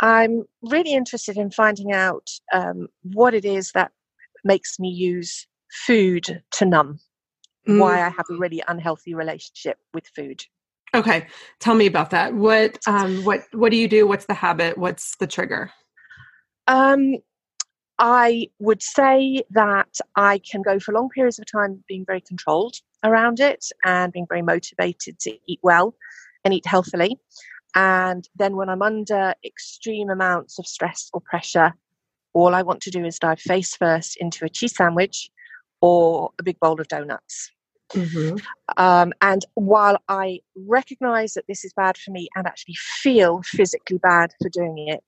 I'm really interested in finding out um, what it is that makes me use food to numb. Mm. Why I have a really unhealthy relationship with food. Okay, tell me about that. What um, what what do you do? What's the habit? What's the trigger? Um, I would say that I can go for long periods of time being very controlled around it and being very motivated to eat well and eat healthily. And then when I'm under extreme amounts of stress or pressure, all I want to do is dive face first into a cheese sandwich or a big bowl of donuts. Mm-hmm. Um, and while I recognize that this is bad for me and actually feel physically bad for doing it,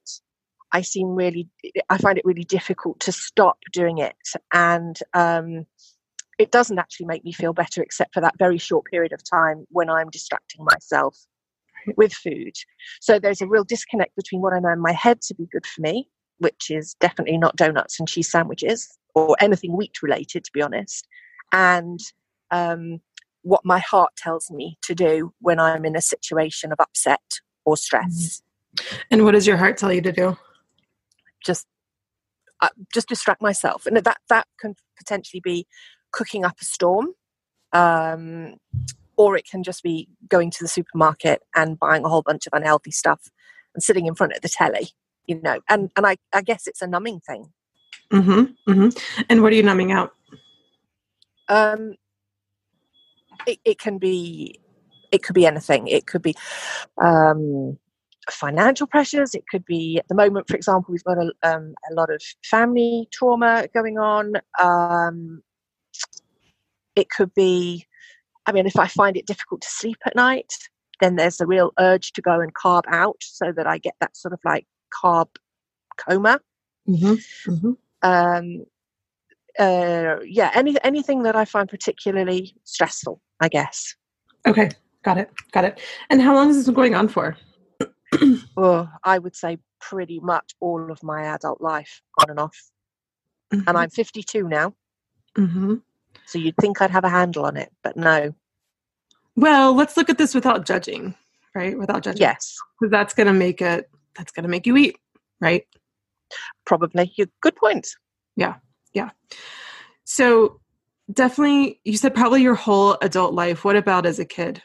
I seem really, I find it really difficult to stop doing it. And um, it doesn't actually make me feel better, except for that very short period of time when I'm distracting myself with food. So there's a real disconnect between what I know in my head to be good for me, which is definitely not donuts and cheese sandwiches or anything wheat related, to be honest, and um, what my heart tells me to do when I'm in a situation of upset or stress. And what does your heart tell you to do? Just, uh, just distract myself, and that that can potentially be cooking up a storm. Um, or it can just be going to the supermarket and buying a whole bunch of unhealthy stuff and sitting in front of the telly you know and and i, I guess it's a numbing thing Mm-hmm. mm-hmm. And what are you numbing out? um it, it can be it could be anything it could be um financial pressures it could be at the moment for example we've got a, um, a lot of family trauma going on um it could be I mean, if I find it difficult to sleep at night, then there's a real urge to go and carb out so that I get that sort of like carb coma. Mm-hmm. Mm-hmm. Um, uh, yeah, any, anything that I find particularly stressful, I guess. Okay, got it, got it. And how long has this been going on for? Oh, I would say pretty much all of my adult life, on and off. Mhm. And I'm 52 now, Mm-hmm. So you'd think I'd have a handle on it, but no. Well, let's look at this without judging, right? Without judging. Yes, because that's going to make it. That's going to make you eat, right? probably. Good point. Yeah, yeah. So definitely, you said probably your whole adult life. What about as a kid?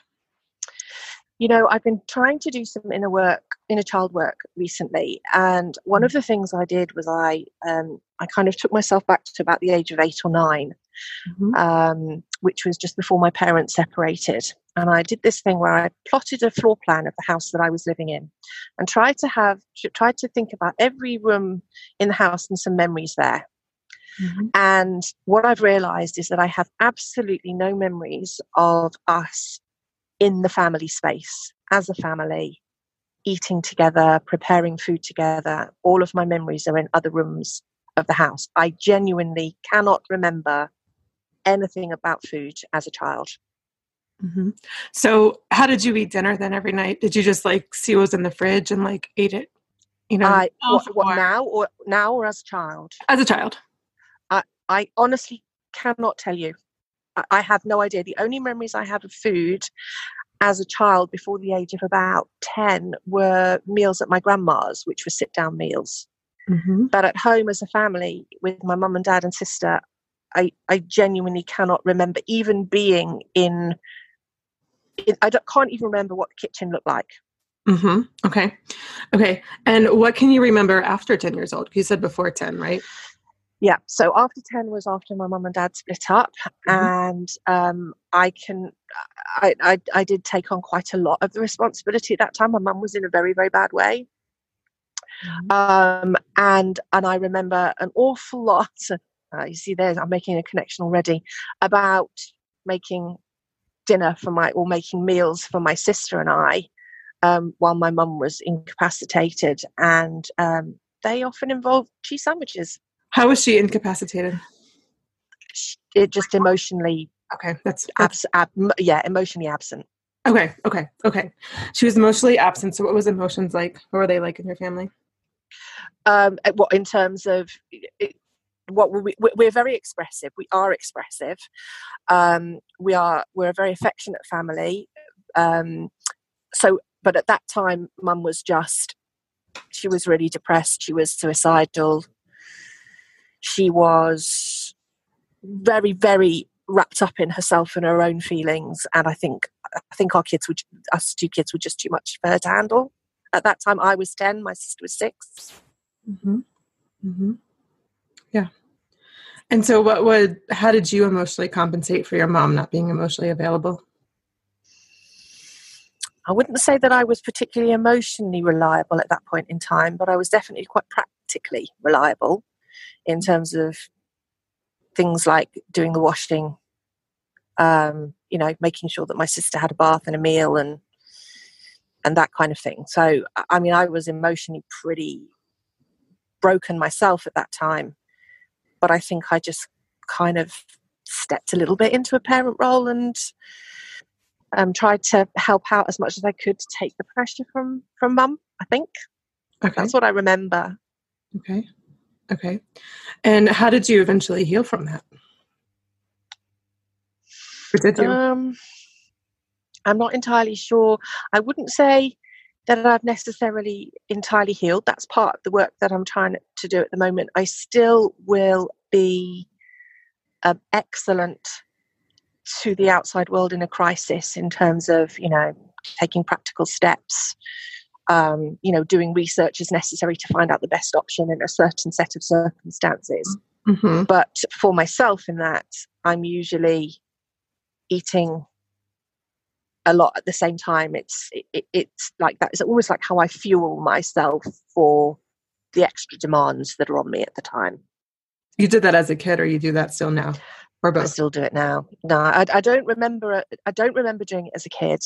You know, I've been trying to do some inner work, inner child work recently, and one of the things I did was I, um, I kind of took myself back to about the age of eight or 9 Mhm. um, which was just before my parents separated. And I did this thing where I plotted a floor plan of the house that I was living in, and tried to have tried to think about every room in the house and some memories there. Mhm. And what I've realized is that I have absolutely no memories of us in the family space as a family, eating together, preparing food together. All of my memories are in other rooms of the house. I genuinely cannot remember anything about food as a child. Mhm. So, how did you eat dinner then every night? Did you just like see what was in the fridge and like ate it? You know, I what, what now or now or as a child? as a child? I honestly cannot tell you. I, I have no idea. The only memories I have of food as a child before the age of about 10 were meals at my grandma's, which were sit down meals. Mm-hmm. But at home as a family with my mum and dad and sister, I, I genuinely cannot remember even being in, in I don't, can't even remember what the kitchen looked like. Mm-hmm. Okay. Okay. And what can you remember after 10 years old? You said before 10, right? Yeah. So after 10 was after my mum and dad split up. Mhm. And um, I can, I, I, I did take on quite a lot of the responsibility at that time. My mum was in a very, very bad way. Um, and, and I remember an awful lot. Uh, you see, there, I'm making a connection already about making dinner for my, or making meals for my sister and I um, while my mum was incapacitated. And um, they often involved cheese sandwiches. How was she incapacitated? it just emotionally Okay. That's, that's abs- ab- yeah emotionally absent okay. Okay. Okay. She was emotionally absent. So, what was emotions like? What were they like in your family? um what in terms of it, what we, we- we're very expressive we are expressive um we are we're a very affectionate family um so but at that time mum was just she was really depressed she was suicidal she was very very wrapped up in herself and her own feelings and i think i think our kids would us two kids were just too much for her to handle at that time i was 10 my sister was 6 Mm-hmm. Mm-hmm. And so, what would, how did you emotionally compensate for your mom not being emotionally available? I wouldn't say that I was particularly emotionally reliable at that point in time, but I was definitely quite practically reliable in terms of things like doing the washing, um, you know, making sure that my sister had a bath and a meal and and that kind of thing. So, I mean, I was emotionally pretty broken myself at that time, but I think I just kind of stepped a little bit into a parent role and um, tried to help out as much as I could to take the pressure from from mum. I think Okay. that's what I remember. Okay. Okay. And how did you eventually heal from that? Or did you? Um, I'm not entirely sure. I wouldn't say that I've necessarily entirely healed. That's part of the work that I'm trying to do at the moment. I still will be um, excellent to the outside world in a crisis in terms of, you know, taking practical steps, um, you know, doing research as necessary to find out the best option in a certain set of circumstances. hmm But for myself, in that, I'm usually eating a lot at the same time. It's it, it, it's like that. It's almost like how I fuel myself for the extra demands that are on me at the time. You did that as a kid, or you do that still now, or I both? still do it now. No, I, I don't remember. I don't remember doing it as a kid.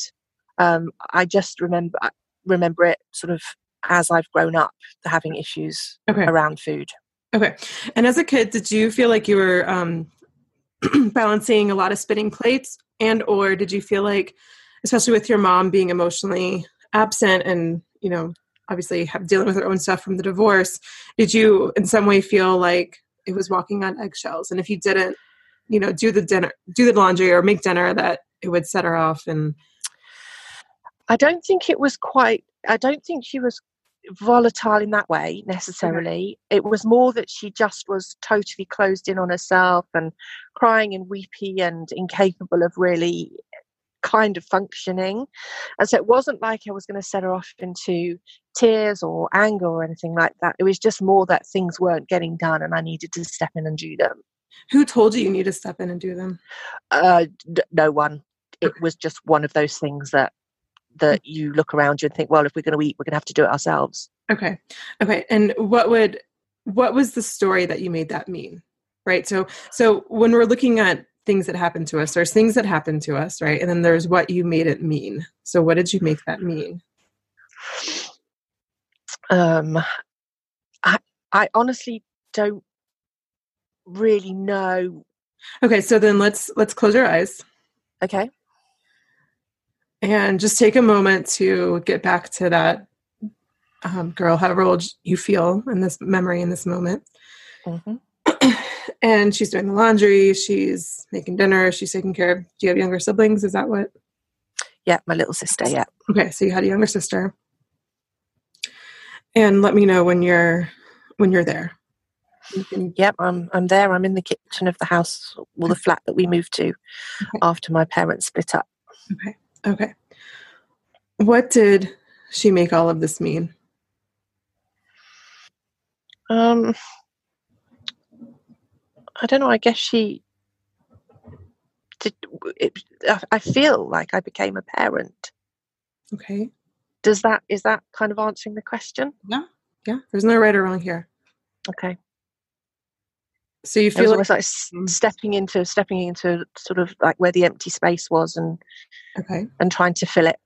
Um, I just remember I remember it sort of as I've grown up, having issues Okay. around food. Okay. And as a kid, did you feel like you were um, balancing a lot of spinning plates, and or did you feel like, especially with your mom being emotionally absent and you know obviously have, dealing with her own stuff from the divorce, did you in some way feel like it was walking on eggshells? And if you didn't, you know, do the dinner, do the laundry, or make dinner, that it would set her off and I don't think it was quite. I don't think she was volatile in that way necessarily. It was more that she just was totally closed in on herself and crying and weepy and incapable of really kind of functioning. And so it wasn't like I was going to set her off into tears or anger or anything like that. It was just more that things weren't getting done and I needed to step in and do them. Who told you you need to step in and do them? Uh, d- no one. It was just one of those things that that you look around you and think, well, if we're going to eat, we're going to have to do it ourselves. Okay. Okay. And what would what was the story that you made that mean? Right. So so when we're looking at things that happen to us, there's things that happen to us, right? And then there's what you made it mean. So what did you make that mean? Um I I honestly don't really know. Okay, so then let's let's close your eyes Okay. and just take a moment to get back to that um, girl, however old you feel in this memory in this moment. hmm and she's doing the laundry, she's making dinner, she's taking care of. Do you have younger siblings? Is that what? Yeah, my little sister. Yeah. Okay, so you had a younger sister. And let me know when you're when you're there. You can- Yep, I'm I'm there. I'm in the kitchen of the house or the flat that we moved to after my parents split up. Okay. Okay. What did she make all of this mean? Um, I don't know. I guess she did. It, I- I feel like I became a parent. Okay. Does that is that kind of answering the question? Yeah. Yeah. There's no right or wrong here. Okay. So you It was feel like like stepping into stepping into sort of like where the empty space was and okay. and trying to fill it.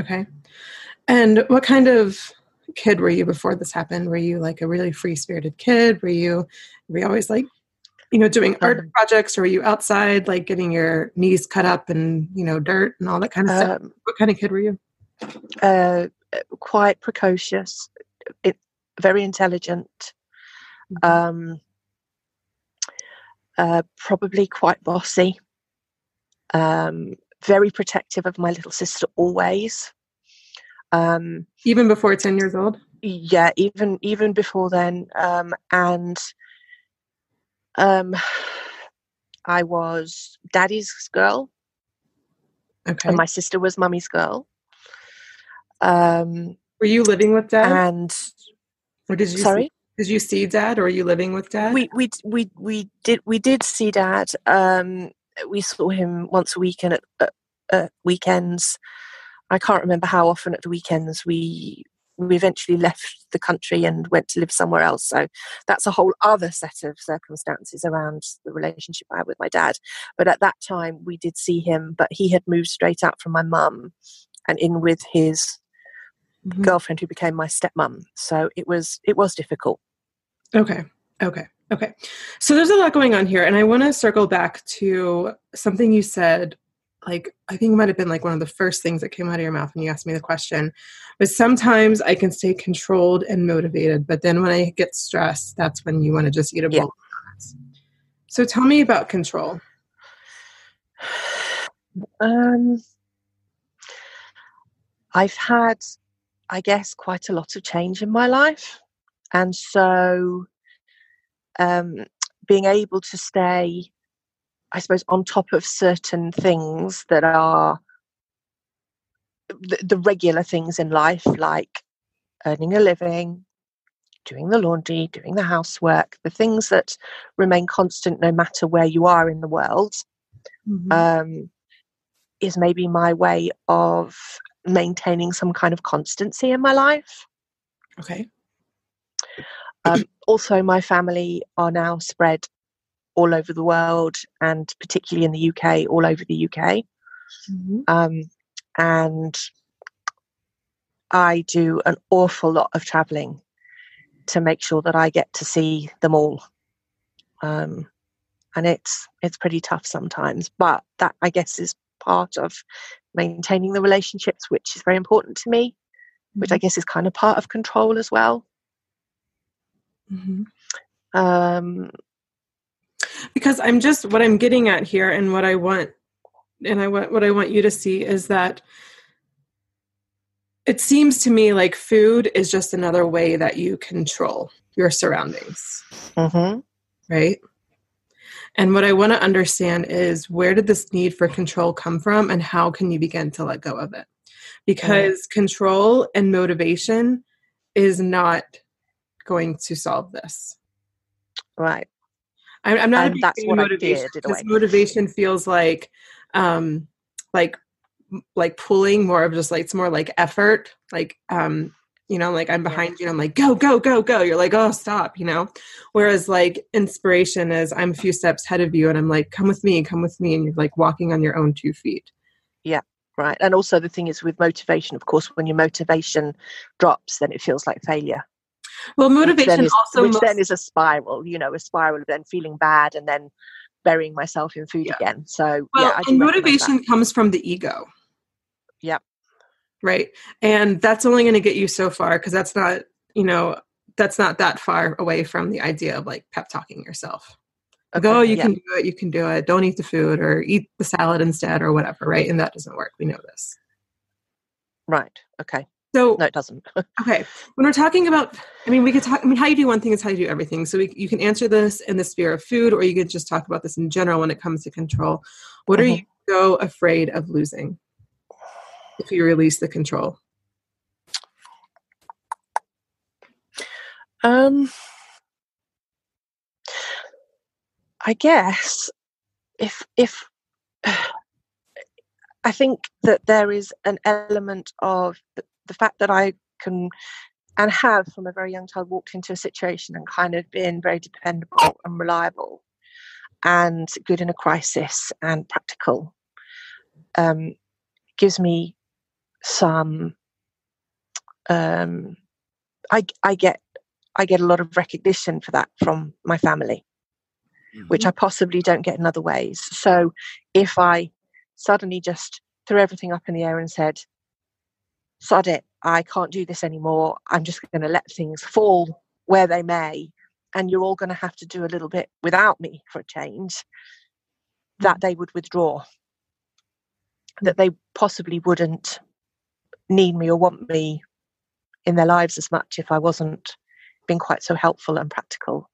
Okay. And what kind of kid were you before this happened? Were you like a really free spirited kid? Were you were you always like you know doing art Um, projects or were you outside like getting your knees cut up and you know dirt and all that kind of stuff? Um, What kind of kid were you? uh, quite precocious, it, very intelligent, um, uh, probably quite bossy, um, very protective of my little sister always. Um, Even before 10 years old? yeah, even even before then, um, and um, I was daddy's girl, Okay. and my sister was mummy's girl. Um, were you living with dad? and or did you sorry. See, did you see dad or were you living with dad? we we we we did we did see dad um we saw him once a week and at, at, at weekends i can't remember how often at the weekends we we eventually left the country and went to live somewhere else so that's a whole other set of circumstances around the relationship i had with my dad but at that time we did see him but he had moved straight out from my mum and in with his Mhm. girlfriend who became my stepmom so it was it was difficult Okay. Okay. Okay. So there's a lot going on here. And I want to circle back to something you said, like, I think it might have been like one of the first things that came out of your mouth when you asked me the question. But sometimes I can stay controlled and motivated. But then when I get stressed, that's when you want to just eat a bowl Yeah. So tell me about control. Um, I've had, I guess, quite a lot of change in my life. And so um, being able to stay, I suppose, on top of certain things that are the, the regular things in life, like earning a living, doing the laundry, doing the housework, the things that remain constant no matter where you are in the world um, is maybe my way of maintaining some kind of constancy in my life. okay. Um, also, my family are now spread all over the world and particularly in the UK, all over the UK. Mhm. Um, and I do an awful lot of traveling to make sure that I get to see them all. Um, and it's it's pretty tough sometimes, but that I guess is part of maintaining the relationships, which is very important to me, which I guess is kind of part of control as well. Mhm. Um, because i'm just what i'm getting at here and what i want and i want what i want you to see is that it seems to me like food is just another way that you control your surroundings mhm. right And what I want to understand is where did this need for control come from and how can you begin to let go of it? Because mm. control and motivation is not going to solve this. Right. I, am not. And that's what motivation, I did. Motivation feels like, um, like, like pulling more of just like it's more like effort. Like, um, you know, like I'm behind you. I'm like, go, go, go, go. You're like, oh, stop. You know. Whereas like inspiration is I'm a few steps ahead of you, and I'm like, come with me, come with me, and you're like walking on your own two feet. Yeah. Right. And also the thing is with motivation, of course, when your motivation drops, then it feels like failure. Well, motivation is, also which most... then is a spiral. You know, a spiral of then feeling bad and then burying myself in food yeah. again. So well, yeah, and motivation comes from the ego. Yep. Right, and that's only going to get you so far because that's not you know that's not that far away from the idea of like pep talking yourself. Like, okay, oh, you yeah. can do it, you can do it. Don't eat the food or eat the salad instead or whatever, right? And that doesn't work. We know this. Right. Okay. So no, it doesn't. okay, when we're talking about, I mean, we could talk. I mean, how you do one thing is how you do everything. So we, you can answer this in the sphere of food, or you could just talk about this in general when it comes to control. What mm-hmm. are you so afraid of losing if you release the control? Um, I guess if if I think that there is an element of the, fact that I can and have from a very young child walked into a situation and kind of been very dependable and reliable and good in a crisis and practical um, gives me some um, I, I get I get a lot of recognition for that from my family, mm-hmm. which I possibly don't get in other ways. So if I suddenly just threw everything up in the air and said, sod it, I can't do this anymore. I'm just going to let things fall where they may. And you're all going to have to do a little bit without me for a change, that mm. they would withdraw. That they possibly wouldn't need me or want me in their lives as much if I wasn't being quite so helpful and practical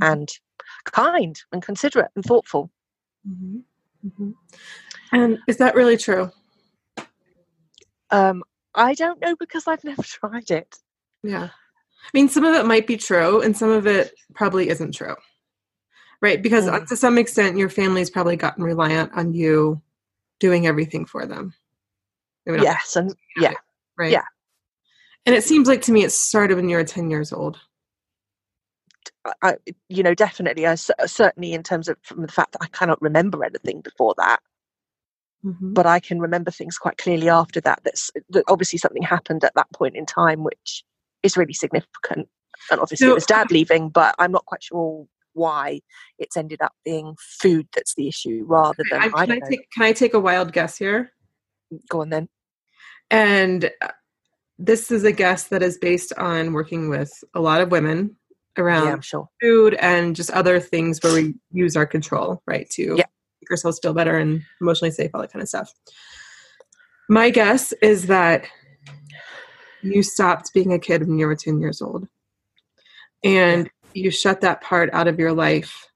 mm-hmm. and kind and considerate and thoughtful. Mm-hmm. Mm-hmm. And is that really true? Um, I don't know because I've never tried it. Yeah. I mean, some of it might be true and some of it probably isn't true. Right? Because mm. to some extent, your family's probably gotten reliant on you doing everything for them. Yes. And yeah. Right. Yeah. And it seems like to me it started when you were 10 years old. I, you know, definitely. I certainly, in terms of from the fact that I cannot remember anything before that, mm-hmm. but I can remember things quite clearly after that. That's that obviously something happened at that point in time, which is really significant. And obviously, so, it was dad leaving, but I'm not quite sure why it's ended up being food that's the issue rather than. I, can, I, I take, can I take a wild guess here? Go on then. And uh, this is a guess that is based on working with a lot of women around yeah, sure. food and just other things where we use our control, right, to yeah. Make ourselves feel better and emotionally safe, all that kind of stuff. My guess is that you stopped being a kid when you were 10 years old. And you shut that part out of your life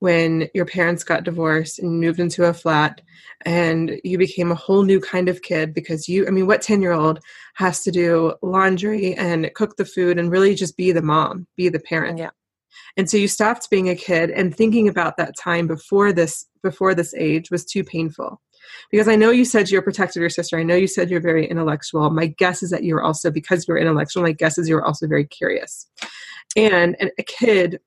when your parents got divorced and moved into a flat and you became a whole new kind of kid because you i mean what 10 year old has to do laundry and cook the food and really just be the mom be the parent yeah and so you stopped being a kid and thinking about that time before this before this age was too painful because i know you said you're protective of your sister i know you said you're very intellectual my guess is that you're also because you're intellectual my guess is you're also very curious and, and a kid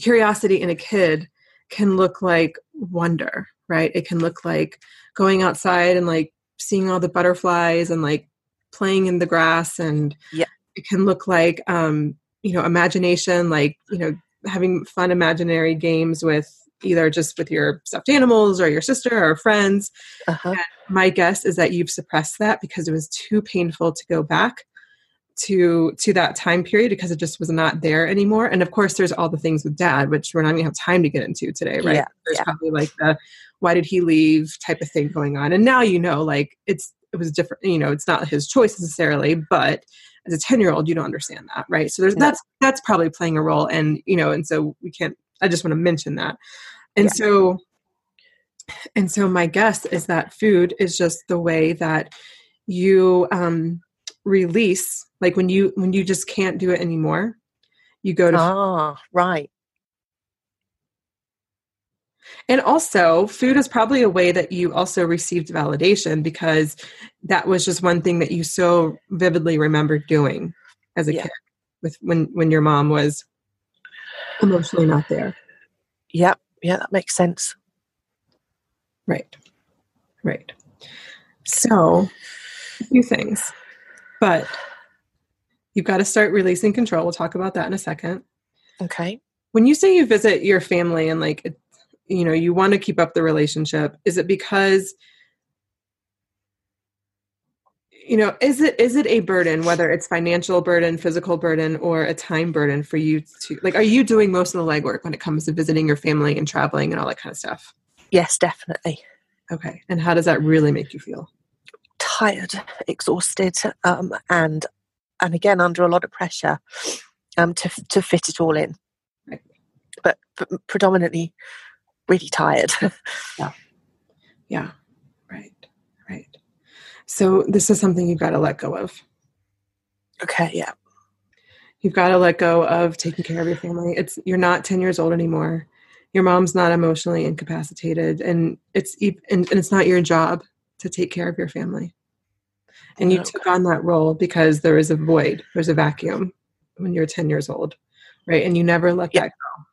curiosity in a kid can look like wonder, right? It can look like going outside and like seeing all the butterflies and like playing in the grass and yeah. it can look like um you know imagination like you know having fun imaginary games with either just with your stuffed animals or your sister or friends uh-huh. my guess is that you've suppressed that because it was too painful to go back to to that time period because it just was not there anymore and of course there's all the things with dad which we're not going to have time to get into today right yeah, there's yeah. probably like the why did he leave type of thing going on and now you know like it's it was different you know it's not his choice necessarily but as a 10 year old you don't understand that right so there's no. that's that's probably playing a role and you know and so we can't i just want to mention that And Yeah. so and so my guess is that food is just the way that you um release like when you when you just can't do it anymore you go to Ah, right. And also, food is probably a way that you also received validation because that was just one thing that you so vividly remember doing as a Yeah. kid with when when your mom was emotionally not there. Yep. Yeah, that makes sense. Right. Right. So, a few things. But you've got to start releasing control. We'll talk about that in a second. Okay. when you say you visit your family and like you know you want to keep up the relationship is it because you know is it is it a burden whether it's financial burden physical burden or a time burden for you to like are you doing most of the legwork when it comes to visiting your family and traveling and all that kind of stuff Yes, definitely. okay and how does that really make you feel Tired, exhausted, um, and and again under a lot of pressure um, to to fit it all in. Right. But, but predominantly, really tired. yeah Yeah. right right so this is something you've got to let go of okay. Yeah. You've got to let go of taking care of your family. It's you're not 10 years old anymore. Your mom's not emotionally incapacitated and it's and, and it's not your job to take care of your family. And you oh, Okay. took on that role because there is a void, there's a vacuum when you're 10 years old, right? And you never let Yeah. that go.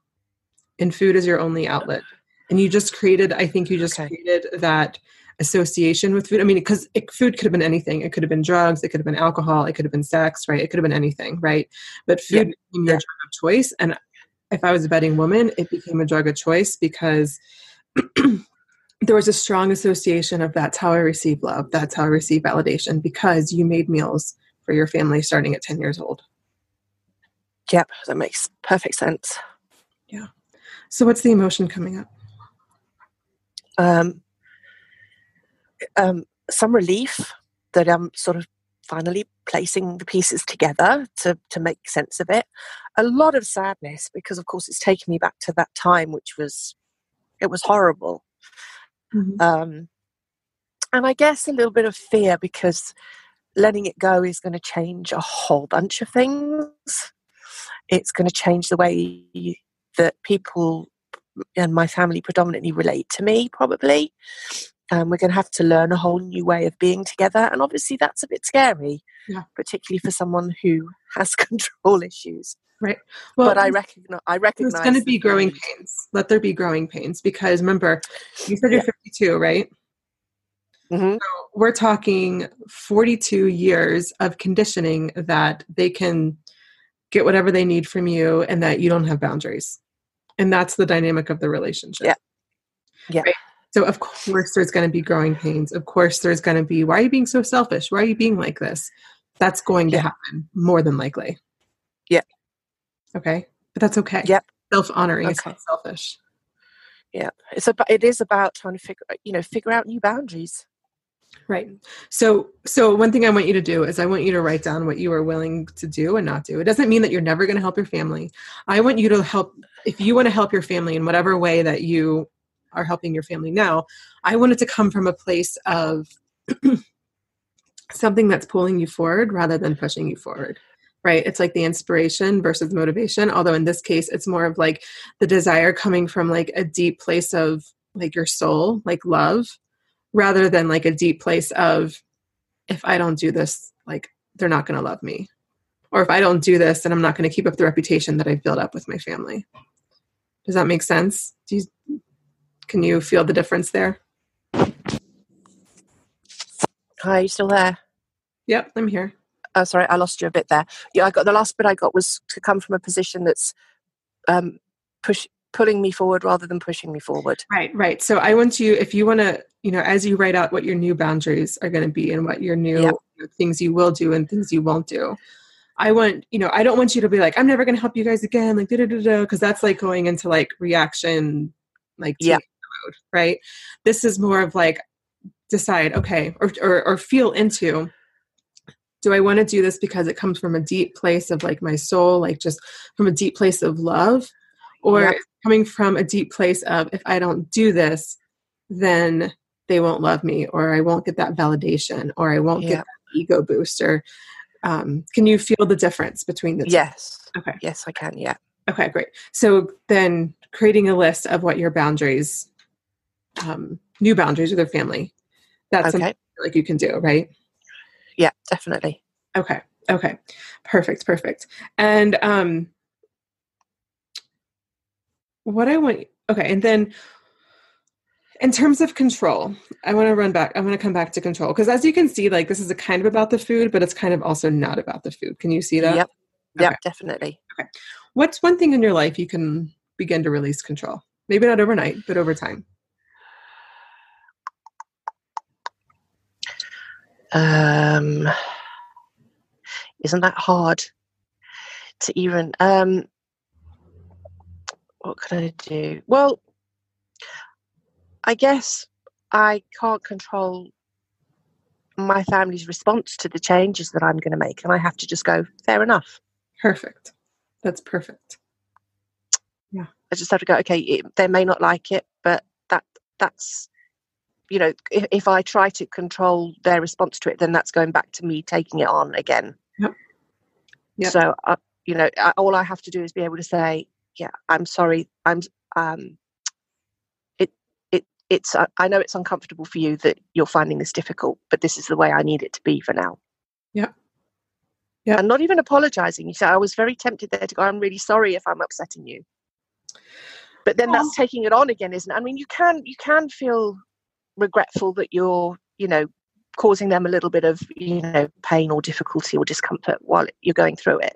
And food is your only outlet. And you just created, I think you just Okay. created that association with food. I mean, because food could have been anything. It could have been drugs. It could have been alcohol. It could have been sex, right? It could have been anything, right? But food Yeah. became your Yeah. drug of choice. And if I was a betting woman, it became a drug of choice because there was a strong association of that's how I receive love. That's how I receive validation because you made meals for your family starting at 10 years old. Yep. That makes perfect sense. Yeah. So, what's the emotion coming up? Um, um, some relief that I'm sort of finally placing the pieces together to, to make sense of it. A lot of sadness because, of course, it's taken me back to that time, which was it was horrible. Um, and I guess a little bit of fear because letting it go is going to change a whole bunch of things. It's going to change the way that people and my family predominantly relate to me, probably. Um, we're going to have to learn a whole new way of being together. And obviously, that's a bit scary, Yeah. particularly for someone who has control issues. Right. Well, but I recognize, I recognize There's going to be growing pains. Let there be growing pains because remember, you said you're Yeah. 52, right? Mhm. We're talking 42 years of conditioning that they can get whatever they need from you and that you don't have boundaries. And that's the dynamic of the relationship. Yeah. Yeah. Right? So, of course, there's going to be growing pains. Of course, there's going to be, why are you being so selfish? Why are you being like this? That's going to Yeah. happen more than likely. Yeah. Okay. But that's okay. Yep. Self honoring is not selfish. Yeah, it's about it is about trying to figure you know figure out new boundaries. Right. So so one thing I want you to do is I want you to write down what you are willing to do and not do. It doesn't mean that you're never going to help your family. I want you to help if you want to help your family in whatever way that you are helping your family now, I want it to come from a place of something that's pulling you forward rather than pushing you forward. Right? It's like the inspiration versus motivation, although in this case it's more of like the desire coming from like a deep place of like your soul, like love rather than like a deep place of if I don't do this, like they're not going to love me. Or if I don't do this, then I'm not going to keep up the reputation that I've built up with my family. Does that make sense? Do you, can you feel the difference there? Hi, you still there? Yep, I'm here. Oh, sorry, I lost you a bit there. Yeah, I got the last bit I got was to come from a position that's um, push pulling me forward rather than pushing me forward. Right, right. So I want you, if you want to, you know, as you write out what your new boundaries are going to be and what your new Yeah. things you will do and things you won't do. I want, you know, I don't want you to be like, I'm never going to help you guys again, like, da da da da, because that's like going into like reaction, like, Yeah. mode, right? This is more of like, decide, okay, or, or, or feel into, do I want to do this because it comes from a deep place of like my soul, like just from a deep place of love? Or Yep. coming from a deep place of if I don't do this, then they won't love me, or I won't get that validation, or I won't get Yep. that ego booster. Um, can you feel the difference between the two? Yes. Okay. Yes, I can. Yeah. Okay, great. So then creating a list of what your boundaries, um, new boundaries with your family, that's something Okay. like you can do, right? Yeah, definitely. Okay. Okay. Perfect. Perfect. And um what I want okay, and then in terms of control, I want to run back. I want to come back to control because as you can see, like this is a kind of about the food, but it's kind of also not about the food. Can you see that? Yep. Okay. Yep, definitely. Okay. What's one thing in your life you can begin to release control? Maybe not overnight, but over time. Um, isn't that hard to even? Um, what can I do? Well, I guess I can't control my family's response to the changes that I'm going to make, and I have to just go. Fair enough. Perfect. That's perfect. Yeah. I just have to go. Okay, it, they may not like it, but that that's you know, if, if I try to control their response to it, then that's going back to me taking it on again. Yep. Yep. So, uh, you know, I, all I have to do is be able to say, "Yeah, I'm sorry. I'm um, it it it's. Uh, I know it's uncomfortable for you that you're finding this difficult, but this is the way I need it to be for now." Yeah. Yep. And not even apologizing. You say, "I was very tempted there to go. I'm really sorry if I'm upsetting you." But then that's taking it on again, isn't it? I mean, you can you can feel regretful that you're, you know, causing them a little bit of, you know, pain or difficulty or discomfort while you're going through it.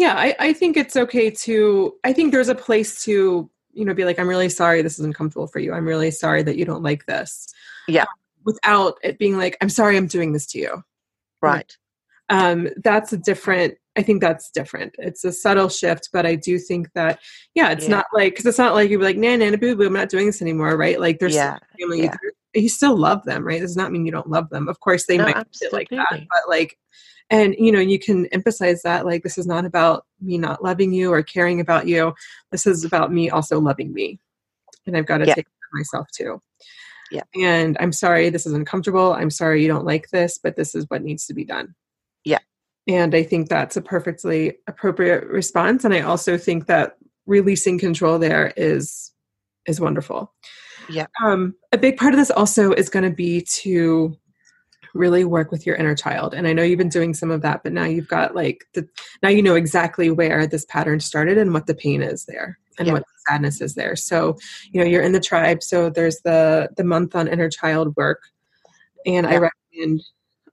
Yeah, I, I think it's okay to I think there's a place to, you know, be like, I'm really sorry this is uncomfortable for you. I'm really sorry that you don't like this. Yeah. Without it being like, I'm sorry I'm doing this to you. Right. um, that's a different i think that's different it's a subtle shift but i do think that yeah it's Yeah. not like because it's not like you're like nah nah boo boo i'm not doing this anymore right like there's Yeah, family yeah. You still love them right? This does not mean you don't love them. Of course they No, might sit like that but like and you know you can emphasize that like this is not about me not loving you or caring about you. This is about me also loving me and i've got to Yeah. take care of myself too. Yeah. and i'm sorry this is uncomfortable. I'm sorry you don't like this but this is what needs to be done. Yeah. and i think that's a perfectly appropriate response and i also think that releasing control there is is wonderful Yeah. um, a big part of this also is going to be to really work with your inner child and i know you've been doing some of that but now you've got like the now you know exactly where this pattern started and what the pain is there and Yeah. what the sadness is there so you know you're in the tribe so there's the the month on inner child work and i recommend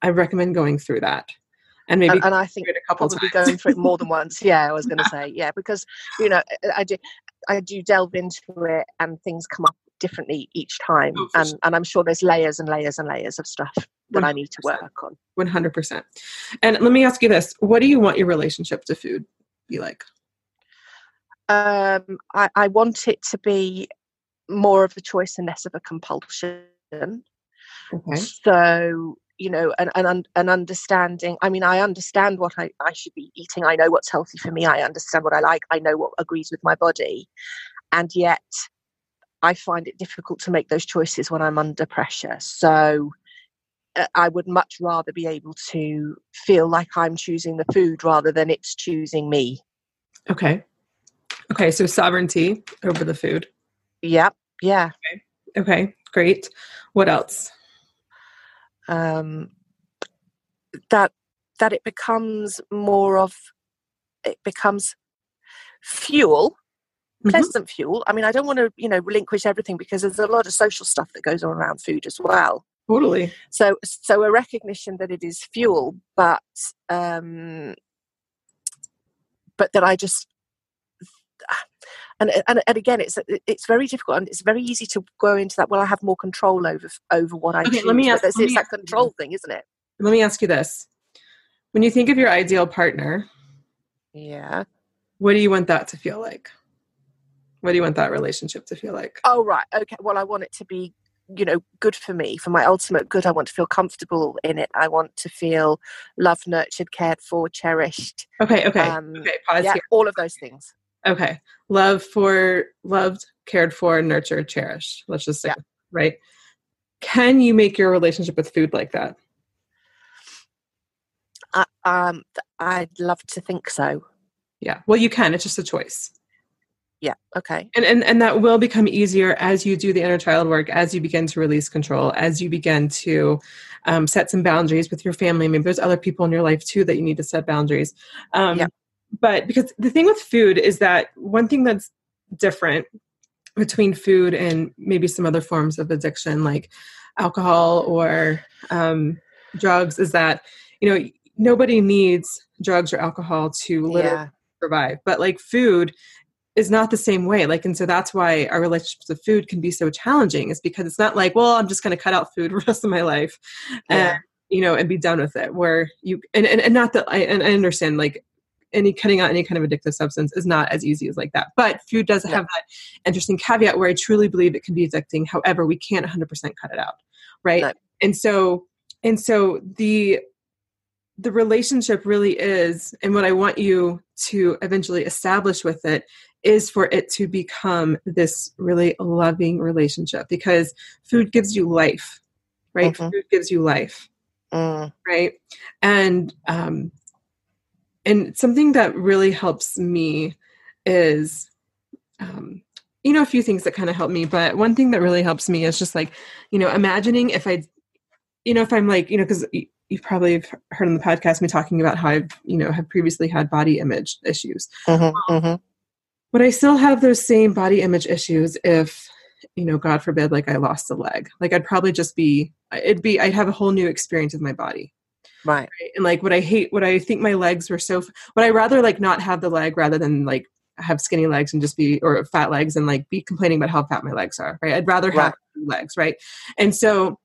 i recommend going through that and maybe and, and I think it a couple probably times. going through it more than once. Yeah, I was going to say yeah, because you know I do I do delve into it and things come up differently each time, Oh, and sure. and I'm sure there's layers and layers and layers of stuff that I need to work on. 100% and let me ask you this what do you want your relationship to food be like Um, I, I want it to be more of a choice and less of a compulsion. okay So you know, an an, an understanding. I mean, I understand what I, I should be eating. I know what's healthy for me. I understand what I like. I know what agrees with my body, and yet I find it difficult to make those choices when I'm under pressure. So uh, I would much rather be able to feel like I'm choosing the food rather than it's choosing me. okay okay so sovereignty over the food Yeah, yeah. okay great what else um, that that it becomes more of it becomes fuel. Pleasant fuel. I mean i don't want to you know relinquish everything because there's a lot of social stuff that goes on around food as well. Totally. So so a recognition that it is fuel but um but that i just and, and and again it's it's very difficult and it's very easy to go into that well i have more control over over what i Okay, choose. let me ask- it's, let it's me that control thing isn't it? Let me ask you this. When you think of your ideal partner yeah. what do you want that to feel like what do you want that relationship to feel like oh right okay well i want it to be you know good for me for my ultimate good i want to feel comfortable in it i want to feel loved nurtured cared for cherished okay okay um, okay pause yeah here all of those things Okay. Love for loved, cared for, nurtured, cherished. Let's just say, Yeah. right? Can you make your relationship with food like that? I, um, I'd love to think so. Yeah. Well, you can. It's just a choice. Yeah. Okay. And, and and that will become easier as you do the inner child work, as you begin to release control, as you begin to um, set some boundaries with your family. Maybe there's other people in your life too that you need to set boundaries. Um, Yeah. But because the thing with food is that one thing that's different between food and maybe some other forms of addiction, like alcohol or um, drugs, is that you know nobody needs drugs or alcohol to literally Yeah. survive. But like food is not the same way. Like, and so that's why our relationships with food can be so challenging, is because it's not like, well, I'm just going to cut out food for the rest of my life, Yeah. and you know, and be done with it. Where you and and, and not that I and I understand like any cutting out any kind of addictive substance is not as easy as like that. But food does No. have that interesting caveat where I truly believe it can be addicting. However, we can't 100% cut it out, right? No. And so and so the the relationship really is and what i want you to eventually establish with it is for it to become this really loving relationship because food gives you life right Mhm. food gives you life Mm, right and um and something that really helps me is um you know a few things that kind of help me but one thing that really helps me is just like you know imagining if i you know if i'm like you know because you've probably heard on the podcast me talking about how i've you know have previously had body image issues mhm, mhm. Would i still have those same body image issues if you know god forbid like i lost a leg. Like i'd probably just be it'd be i'd have a whole new experience of my body. Right. right? and like would i hate would i think my legs were so would i rather like not have the leg rather than like have skinny legs and just be or fat legs and like be complaining about how fat my legs are right? I'd rather have legs right? And so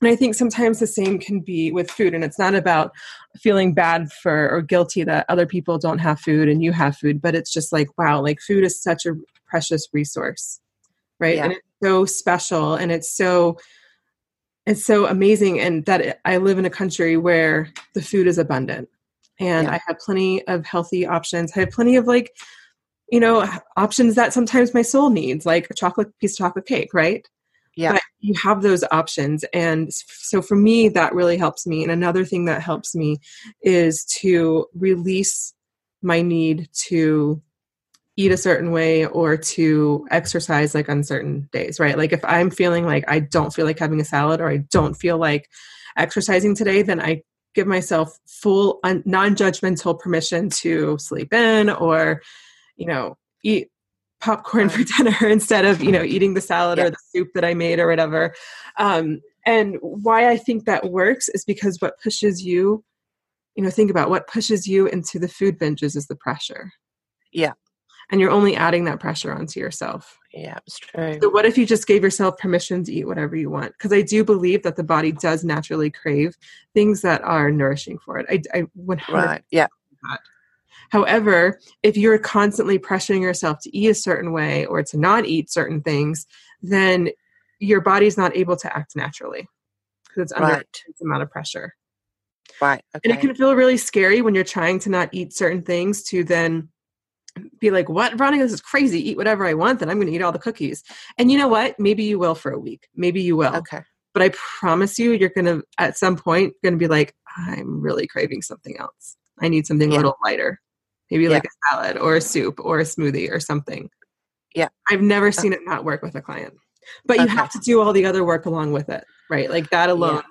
and i think sometimes the same can be with food and it's not about feeling bad for or guilty that other people don't have food and you have food but it's just like wow like food is such a precious resource right Yeah. and it's so special and it's so it's so amazing and that it- i live in a country where the food is abundant and Yeah. i have plenty of healthy options i have plenty of like you know options that sometimes my soul needs like a chocolate piece of chocolate cake right Yeah. but you have those options and so for me that really helps me and another thing that helps me is to release my need to eat a certain way or to exercise like on certain days right like if i'm feeling like i don't feel like having a salad or i don't feel like exercising today then i give myself full non-judgmental permission to sleep in or you know eat popcorn for dinner instead of you know eating the salad Yeah. or the soup that i made or whatever um, and why i think that works is because what pushes you you know think about what pushes you into the food binges is the pressure Yeah. and you're only adding that pressure onto yourself Yeah. It's true. so what if you just gave yourself permission to eat whatever you want because i do believe that the body does naturally crave things that are nourishing for it i, I 100% Right. Yeah. However, if you're constantly pressuring yourself to eat a certain way or to not eat certain things, then your body's not able to act naturally because it's under Right. an amount of pressure. Right. And it can feel really scary when you're trying to not eat certain things to then be like, what, Veronica, this is crazy. Eat whatever I want, then I'm going to eat all the cookies. And you know what? Maybe you will for a week. Maybe you will. Okay. But I promise you, you're going to, at some point, going to be like, I'm really craving something else. I need something Yeah. a little lighter. Maybe Yeah. like a salad or a soup or a smoothie or something. Yeah. I've never uh seen it not work with a client. But you Okay. have to do all the other work along with it, right? Like that alone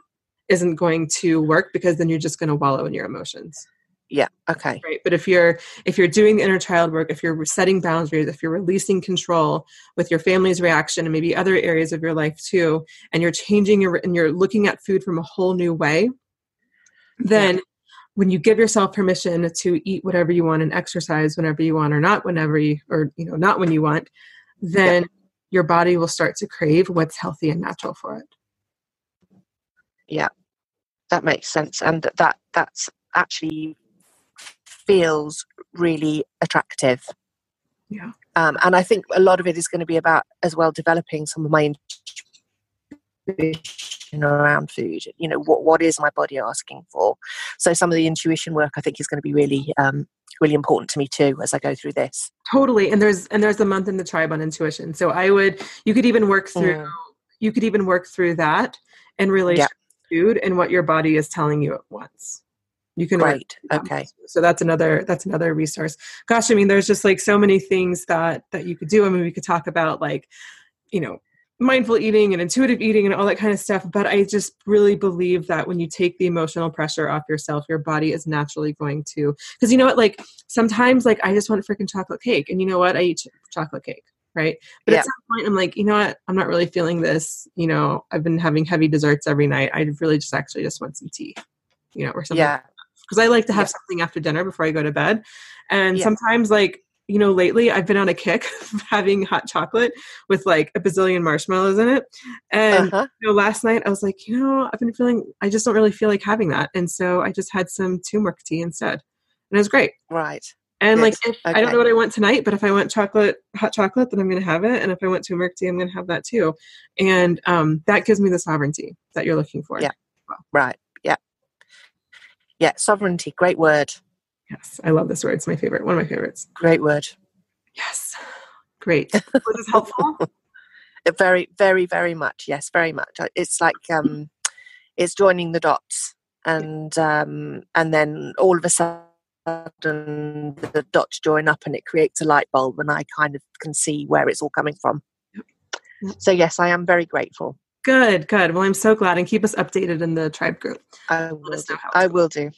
isn't going to work because then you're just going to wallow in your emotions Yeah. Okay. right but if you're if you're doing the inner child work if you're setting boundaries if you're releasing control with your family's reaction and maybe other areas of your life too and you're changing your and you're looking at food from a whole new way then when you give yourself permission to eat whatever you want and exercise whenever you want or not whenever you or you know not when you want then your body will start to crave what's healthy and natural for it Yeah. That makes sense, and that- that that's actually feels really attractive. yeah Um, and I think a lot of it is going to be about as well developing some of my intuition around food. You know, what what is my body asking for? So some of the intuition work I think is going to be really um, really important to me too as I go through this. Totally. And there's and there's a month in the tribe on intuition. So I would you could even work through mm. you could even work through that in relation yeah. to food and what your body is telling you at once. You can Great. Okay. So that's another that's another resource. Gosh, I mean there's just like so many things that that you could do. I mean we could talk about like, you know, mindful eating and intuitive eating and all that kind of stuff. But I just really believe that when you take the emotional pressure off yourself, your body is naturally going to. Because you know what? Like sometimes, like I just want freaking chocolate cake, and you know what? I eat ch- chocolate cake, right? But yeah. at some point, I'm like, you know what? I'm not really feeling this. You know, I've been having heavy desserts every night. I really just actually just want some tea, you know, or something. Yeah. Because I like to have yeah. something after dinner before I go to bed. And yeah. sometimes, like, you know, lately I've been on a kick of having hot chocolate with like a bazillion marshmallows in it. And uh-huh. you know, last night I was like, you know, I've been feeling I just don't really feel like having that. And so I just had some turmeric tea instead. And it was great. Right. And yes. like if okay. I don't know what I want tonight, but if I want chocolate hot chocolate, then I'm gonna have it. And if I want turmeric tea, I'm gonna have that too. And um that gives me the sovereignty that you're looking for. Yeah. Well. Right. Yeah. Yeah. Sovereignty, great word. Yes, I love this word. It's my favorite. One of my favorites. Great word. Yes. Great. Was this helpful? very, very, very much. Yes, very much. It's like um, it's joining the dots, and um, and then all of a sudden the dots join up, and it creates a light bulb, and I kind of can see where it's all coming from. So yes, I am very grateful. Good, good. Well, I'm so glad, and keep us updated in the tribe group. I will. I will do.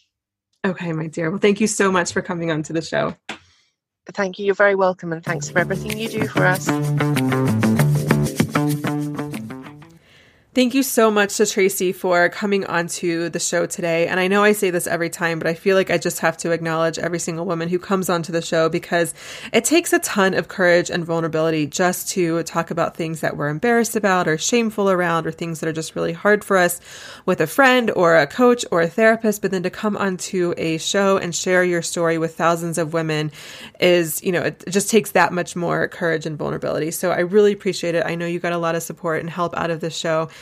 Okay, my dear. Well, thank you so much for coming on to the show. Thank you. You're very welcome, and thanks for everything you do for us. Thank you so much to Tracey for coming onto the show today. And I know I say this every time, but I feel like I just have to acknowledge every single woman who comes onto the show because it takes a ton of courage and vulnerability just to talk about things that we're embarrassed about or shameful around or things that are just really hard for us with a friend or a coach or a therapist. But then to come onto a show and share your story with thousands of women is, you know, it just takes that much more courage and vulnerability. So I really appreciate it. I know you got a lot of support and help out of this show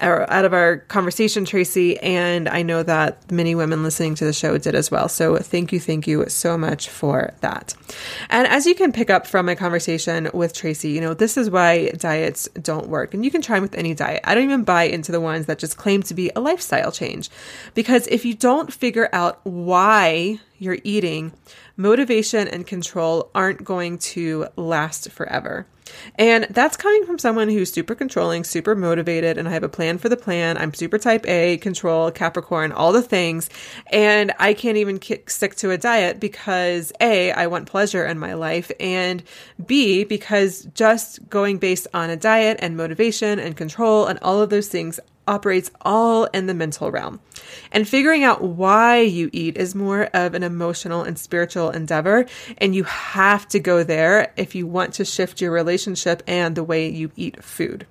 out of our conversation, Tracey, and I know that many women listening to the show did as well. So thank you, thank you so much for that. And as you can pick up from my conversation with Tracey, you know, this is why diets don't work. And you can try them with any diet. I don't even buy into the ones that just claim to be a lifestyle change. Because if you don't figure out why you're eating, motivation and control aren't going to last forever. And that's coming from someone who's super controlling, super motivated, and I have a plan for the plan. I'm super type A, control, Capricorn, all the things. And I can't even kick, stick to a diet because A, I want pleasure in my life, and B, because just going based on a diet and motivation and control and all of those things operates all in the mental realm. And figuring out why you eat is more of an emotional and spiritual endeavor. And you have to go there if you want to shift your relationship and the way you eat food.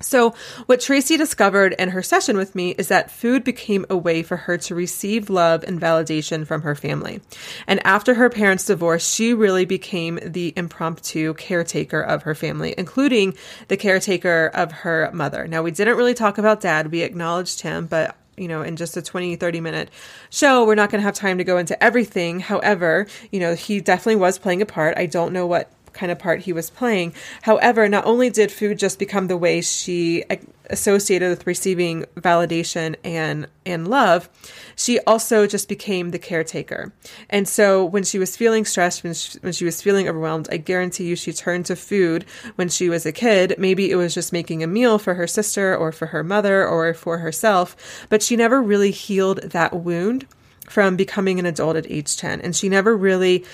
So, what Tracey discovered in her session with me is that food became a way for her to receive love and validation from her family. And after her parents' divorce, she really became the impromptu caretaker of her family, including the caretaker of her mother. Now, we didn't really talk about dad, we acknowledged him, but you know, in just a 20, 30 minute show, we're not going to have time to go into everything. However, you know, he definitely was playing a part. I don't know what kind of part he was playing. However, not only did food just become the way she associated with receiving validation and and love, she also just became the caretaker. And so when she was feeling stressed, when she, when she was feeling overwhelmed, I guarantee you she turned to food when she was a kid. Maybe it was just making a meal for her sister or for her mother or for herself, but she never really healed that wound from becoming an adult at age 10 and she never really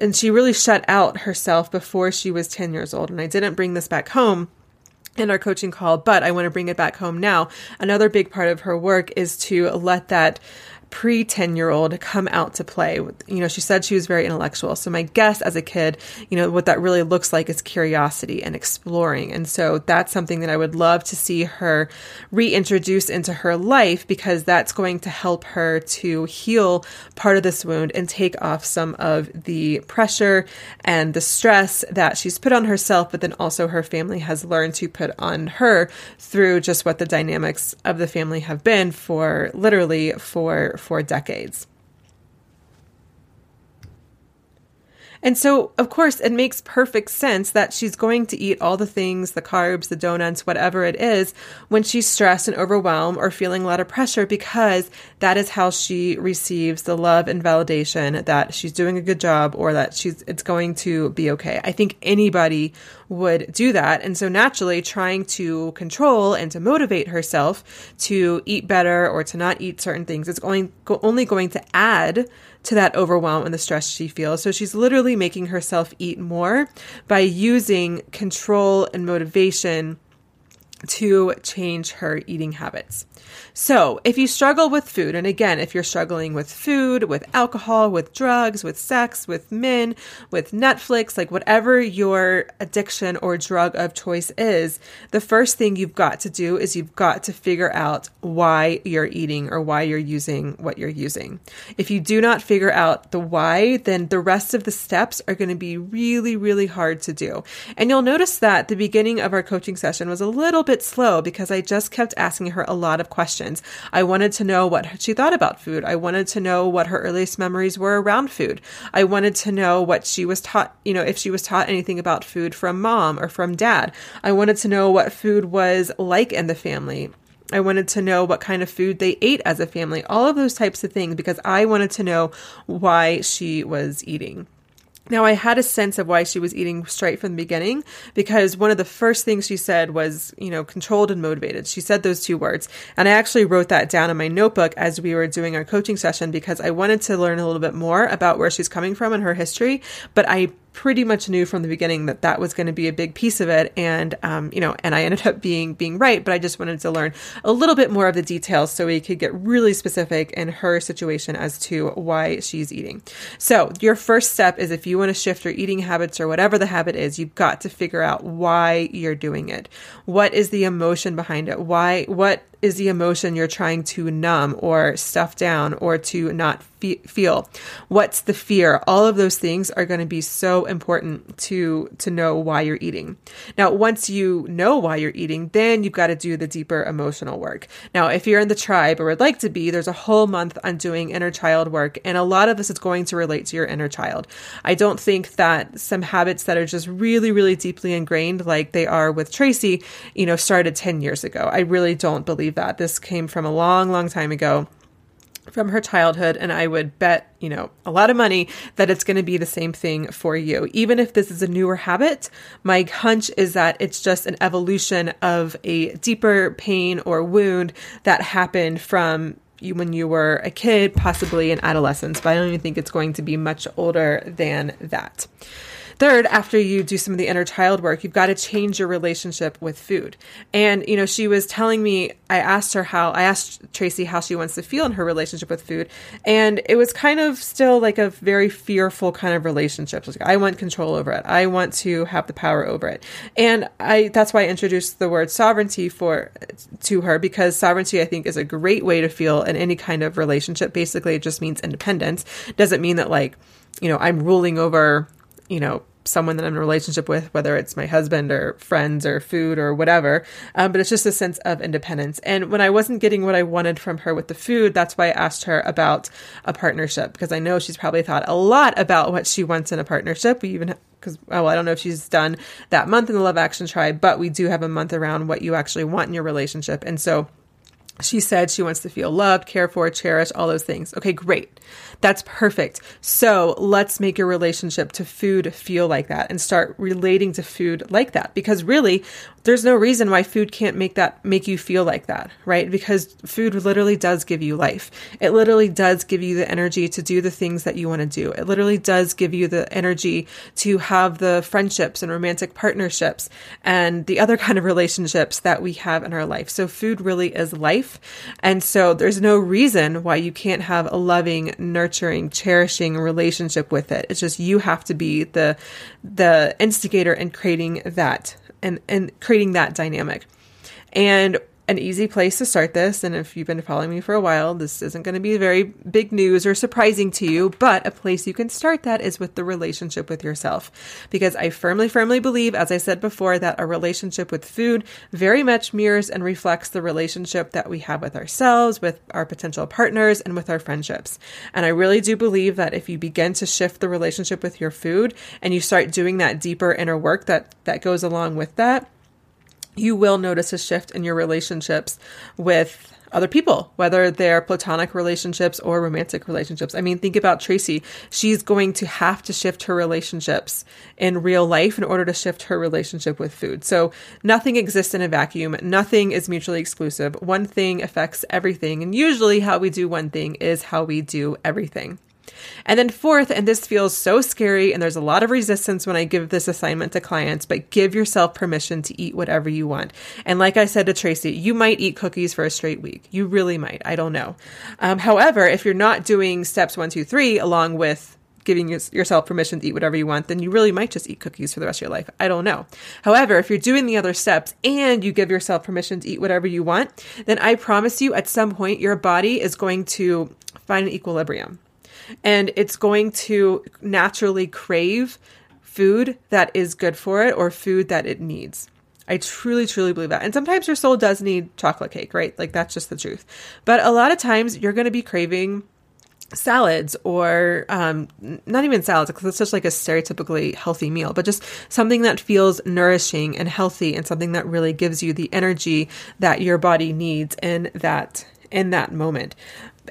and she really shut out herself before she was 10 years old. And I didn't bring this back home in our coaching call, but I want to bring it back home now. Another big part of her work is to let that pre 10 year old come out to play. You know, she said she was very intellectual. So, my guess as a kid, you know, what that really looks like is curiosity and exploring. And so, that's something that I would love to see her reintroduce into her life because that's going to help her to heal part of this wound and take off some of the pressure and the stress that she's put on herself, but then also her family has learned to put on her through just what the dynamics of the family have been for literally for for decades. And so, of course, it makes perfect sense that she's going to eat all the things, the carbs, the donuts, whatever it is, when she's stressed and overwhelmed or feeling a lot of pressure, because that is how she receives the love and validation that she's doing a good job or that she's, it's going to be okay. I think anybody would do that. And so naturally trying to control and to motivate herself to eat better or to not eat certain things is going, only going to add to that overwhelm and the stress she feels. So she's literally making herself eat more by using control and motivation to change her eating habits. So, if you struggle with food, and again, if you're struggling with food, with alcohol, with drugs, with sex, with men, with Netflix, like whatever your addiction or drug of choice is, the first thing you've got to do is you've got to figure out why you're eating or why you're using what you're using. If you do not figure out the why, then the rest of the steps are going to be really, really hard to do. And you'll notice that the beginning of our coaching session was a little bit slow because I just kept asking her a lot of questions questions. I wanted to know what she thought about food. I wanted to know what her earliest memories were around food. I wanted to know what she was taught, you know, if she was taught anything about food from mom or from dad. I wanted to know what food was like in the family. I wanted to know what kind of food they ate as a family, all of those types of things, because I wanted to know why she was eating. Now, I had a sense of why she was eating straight from the beginning because one of the first things she said was, you know, controlled and motivated. She said those two words. And I actually wrote that down in my notebook as we were doing our coaching session because I wanted to learn a little bit more about where she's coming from and her history. But I pretty much knew from the beginning that that was going to be a big piece of it and um, you know and i ended up being being right but i just wanted to learn a little bit more of the details so we could get really specific in her situation as to why she's eating so your first step is if you want to shift your eating habits or whatever the habit is you've got to figure out why you're doing it what is the emotion behind it why what is the emotion you're trying to numb or stuff down or to not fe- feel? What's the fear? All of those things are going to be so important to to know why you're eating. Now, once you know why you're eating, then you've got to do the deeper emotional work. Now, if you're in the tribe or would like to be, there's a whole month on doing inner child work, and a lot of this is going to relate to your inner child. I don't think that some habits that are just really, really deeply ingrained, like they are with Tracey, you know, started 10 years ago. I really don't believe believe that. This came from a long, long time ago from her childhood and I would bet, you know, a lot of money that it's going to be the same thing for you. Even if this is a newer habit, my hunch is that it's just an evolution of a deeper pain or wound that happened from you when you were a kid, possibly in adolescence, but I don't even think it's going to be much older than that. Third, after you do some of the inner child work, you've got to change your relationship with food. And, you know, she was telling me, I asked her how, I asked Tracey how she wants to feel in her relationship with food. And it was kind of still like a very fearful kind of relationship. Like, I want control over it. I want to have the power over it. And I, that's why I introduced the word sovereignty for, to her because sovereignty, I think, is a great way to feel in any kind of relationship. Basically, it just means independence. Doesn't mean that like, you know, I'm ruling over, you know, someone that I'm in a relationship with, whether it's my husband or friends or food or whatever. Um, but it's just a sense of independence. And when I wasn't getting what I wanted from her with the food, that's why I asked her about a partnership because I know she's probably thought a lot about what she wants in a partnership. We even because well, I don't know if she's done that month in the Love Action Tribe, but we do have a month around what you actually want in your relationship. And so she said she wants to feel loved, cared for, cherished, all those things. Okay, great. That's perfect. So let's make your relationship to food feel like that and start relating to food like that. Because really, there's no reason why food can't make that make you feel like that, right? Because food literally does give you life. It literally does give you the energy to do the things that you want to do. It literally does give you the energy to have the friendships and romantic partnerships and the other kind of relationships that we have in our life. So food really is life. And so there's no reason why you can't have a loving, nurturing nurturing, cherishing relationship with it. It's just you have to be the the instigator in creating that and and creating that dynamic. And an easy place to start this, and if you've been following me for a while, this isn't going to be very big news or surprising to you, but a place you can start that is with the relationship with yourself. Because I firmly, firmly believe, as I said before, that a relationship with food very much mirrors and reflects the relationship that we have with ourselves, with our potential partners, and with our friendships. And I really do believe that if you begin to shift the relationship with your food and you start doing that deeper inner work that, that goes along with that, you will notice a shift in your relationships with other people, whether they're platonic relationships or romantic relationships. I mean, think about Tracey. She's going to have to shift her relationships in real life in order to shift her relationship with food. So nothing exists in a vacuum. Nothing is mutually exclusive. One thing affects everything. And usually how we do one thing is how we do everything. And then, fourth, and this feels so scary, and there's a lot of resistance when I give this assignment to clients, but give yourself permission to eat whatever you want. And like I said to Tracey, you might eat cookies for a straight week. You really might. I don't know. Um, however, if you're not doing steps one, two, three, along with giving yourself permission to eat whatever you want, then you really might just eat cookies for the rest of your life. I don't know. However, if you're doing the other steps and you give yourself permission to eat whatever you want, then I promise you at some point your body is going to find an equilibrium and it's going to naturally crave food that is good for it or food that it needs. I truly, truly believe that. And sometimes your soul does need chocolate cake, right? Like that's just the truth. But a lot of times you're going to be craving salads or um, not even salads because it's just like a stereotypically healthy meal, but just something that feels nourishing and healthy and something that really gives you the energy that your body needs in that in that moment.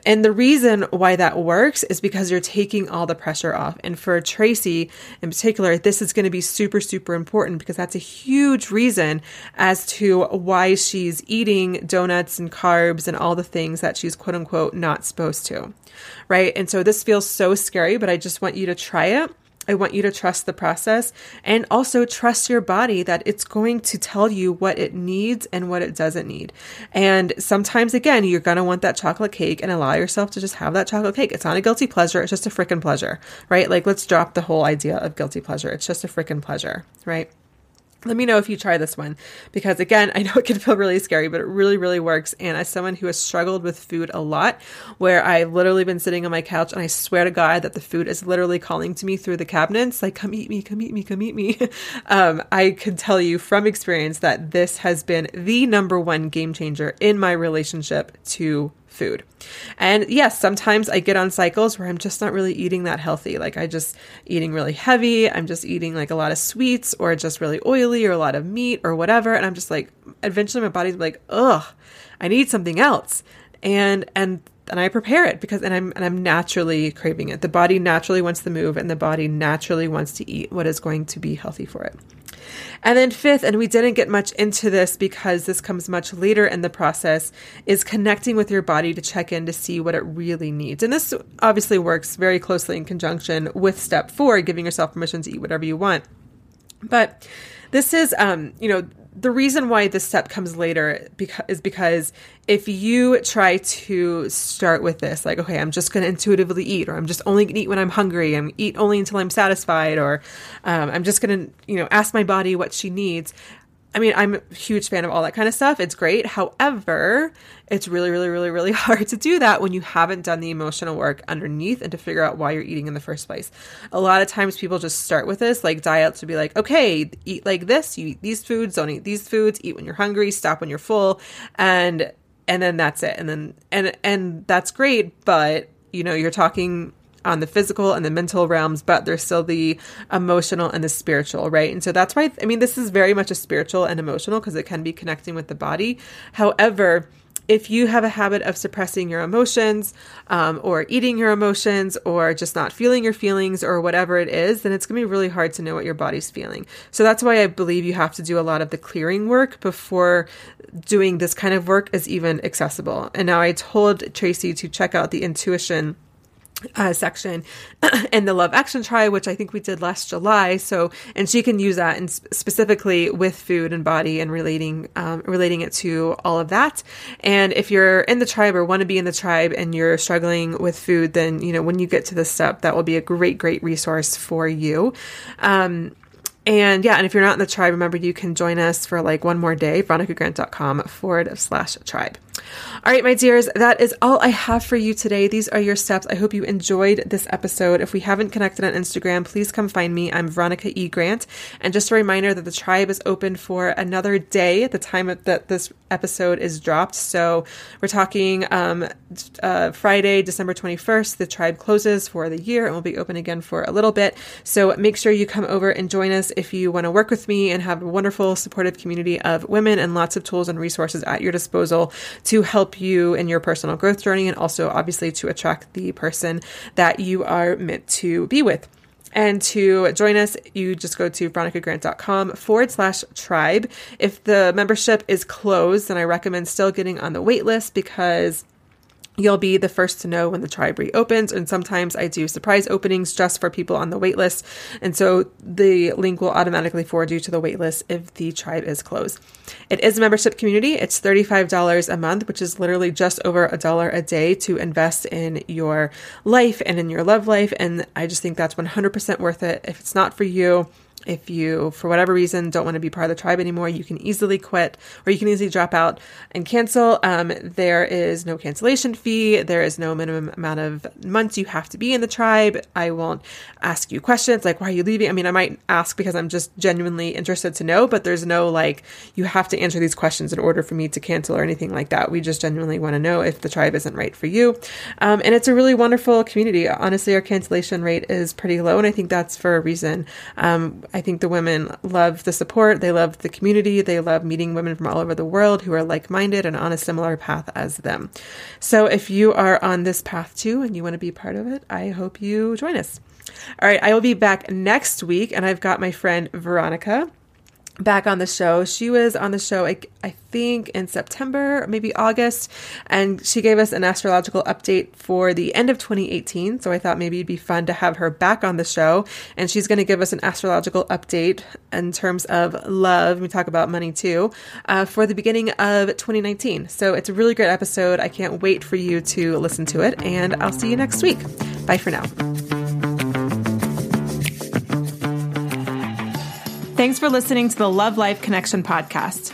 And the reason why that works is because you're taking all the pressure off. And for Tracey in particular, this is going to be super, super important because that's a huge reason as to why she's eating donuts and carbs and all the things that she's quote unquote not supposed to. Right. And so this feels so scary, but I just want you to try it I want you to trust the process and also trust your body that it's going to tell you what it needs and what it doesn't need. And sometimes, again, you're going to want that chocolate cake and allow yourself to just have that chocolate cake. It's not a guilty pleasure, it's just a freaking pleasure, right? Like, let's drop the whole idea of guilty pleasure. It's just a freaking pleasure, right? Let me know if you try this one because, again, I know it can feel really scary, but it really, really works. And as someone who has struggled with food a lot, where I've literally been sitting on my couch and I swear to God that the food is literally calling to me through the cabinets, like, come eat me, come eat me, come eat me. um, I can tell you from experience that this has been the number one game changer in my relationship to food. And yes, sometimes I get on cycles where I'm just not really eating that healthy. Like I just eating really heavy, I'm just eating like a lot of sweets or just really oily or a lot of meat or whatever and I'm just like eventually my body's like, "Ugh, I need something else." And and and I prepare it because and I'm and I'm naturally craving it. The body naturally wants to move and the body naturally wants to eat what is going to be healthy for it. And then, fifth, and we didn't get much into this because this comes much later in the process, is connecting with your body to check in to see what it really needs. And this obviously works very closely in conjunction with step four, giving yourself permission to eat whatever you want. But this is, um, you know, the reason why this step comes later is because if you try to start with this, like, okay, I'm just going to intuitively eat, or I'm just only going to eat when I'm hungry, and eat only until I'm satisfied, or um, I'm just going to, you know, ask my body what she needs. I mean, I'm a huge fan of all that kind of stuff. It's great. However, it's really, really, really, really hard to do that when you haven't done the emotional work underneath and to figure out why you're eating in the first place. A lot of times people just start with this, like diets would be like, okay, eat like this, you eat these foods, don't eat these foods, eat when you're hungry, stop when you're full, and and then that's it. And then and and that's great, but you know, you're talking on the physical and the mental realms, but there's still the emotional and the spiritual, right? And so that's why, I mean, this is very much a spiritual and emotional because it can be connecting with the body. However, if you have a habit of suppressing your emotions um, or eating your emotions or just not feeling your feelings or whatever it is, then it's going to be really hard to know what your body's feeling. So that's why I believe you have to do a lot of the clearing work before doing this kind of work is even accessible. And now I told Tracey to check out the intuition uh, section in the Love Action Tribe, which I think we did last July. So, and she can use that and specifically with food and body and relating um, relating it to all of that. And if you're in the tribe or want to be in the tribe and you're struggling with food, then you know when you get to this step, that will be a great great resource for you. Um, And yeah, and if you're not in the tribe, remember you can join us for like one more day, veronicagrant.com forward slash tribe. All right, my dears, that is all I have for you today. These are your steps. I hope you enjoyed this episode. If we haven't connected on Instagram, please come find me. I'm Veronica E. Grant. And just a reminder that the tribe is open for another day at the time that this episode is dropped. So we're talking um, uh, Friday, December 21st. The tribe closes for the year and will be open again for a little bit. So make sure you come over and join us if you want to work with me and have a wonderful, supportive community of women and lots of tools and resources at your disposal to help you in your personal growth journey and also obviously to attract the person that you are meant to be with. And to join us, you just go to veronicagrant.com forward slash tribe. If the membership is closed, then I recommend still getting on the wait list because You'll be the first to know when the tribe reopens, and sometimes I do surprise openings just for people on the waitlist. And so the link will automatically forward you to the waitlist if the tribe is closed. It is a membership community. It's $35 a month, which is literally just over a dollar a day to invest in your life and in your love life. And I just think that's 100% worth it. If it's not for you, if you, for whatever reason, don't want to be part of the tribe anymore, you can easily quit or you can easily drop out and cancel. Um, there is no cancellation fee. There is no minimum amount of months you have to be in the tribe. I won't ask you questions like, why are you leaving? I mean, I might ask because I'm just genuinely interested to know, but there's no like, you have to answer these questions in order for me to cancel or anything like that. We just genuinely want to know if the tribe isn't right for you. Um, and it's a really wonderful community. Honestly, our cancellation rate is pretty low, and I think that's for a reason. Um, I think the women love the support, they love the community, they love meeting women from all over the world who are like minded and on a similar path as them. So if you are on this path too and you want to be part of it, I hope you join us. All right, I will be back next week, and I've got my friend Veronica back on the show. She was on the show, I, I think, in September, maybe August, and she gave us an astrological update for the end of 2018. So I thought maybe it'd be fun to have her back on the show. And she's going to give us an astrological update in terms of love. We talk about money too uh, for the beginning of 2019. So it's a really great episode. I can't wait for you to listen to it, and I'll see you next week. Bye for now. Thanks for listening to the Love Life Connection podcast.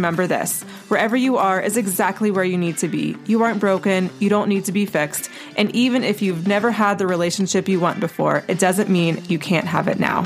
remember this wherever you are is exactly where you need to be. You aren't broken, you don't need to be fixed. And even if you've never had the relationship you want before, it doesn't mean you can't have it now.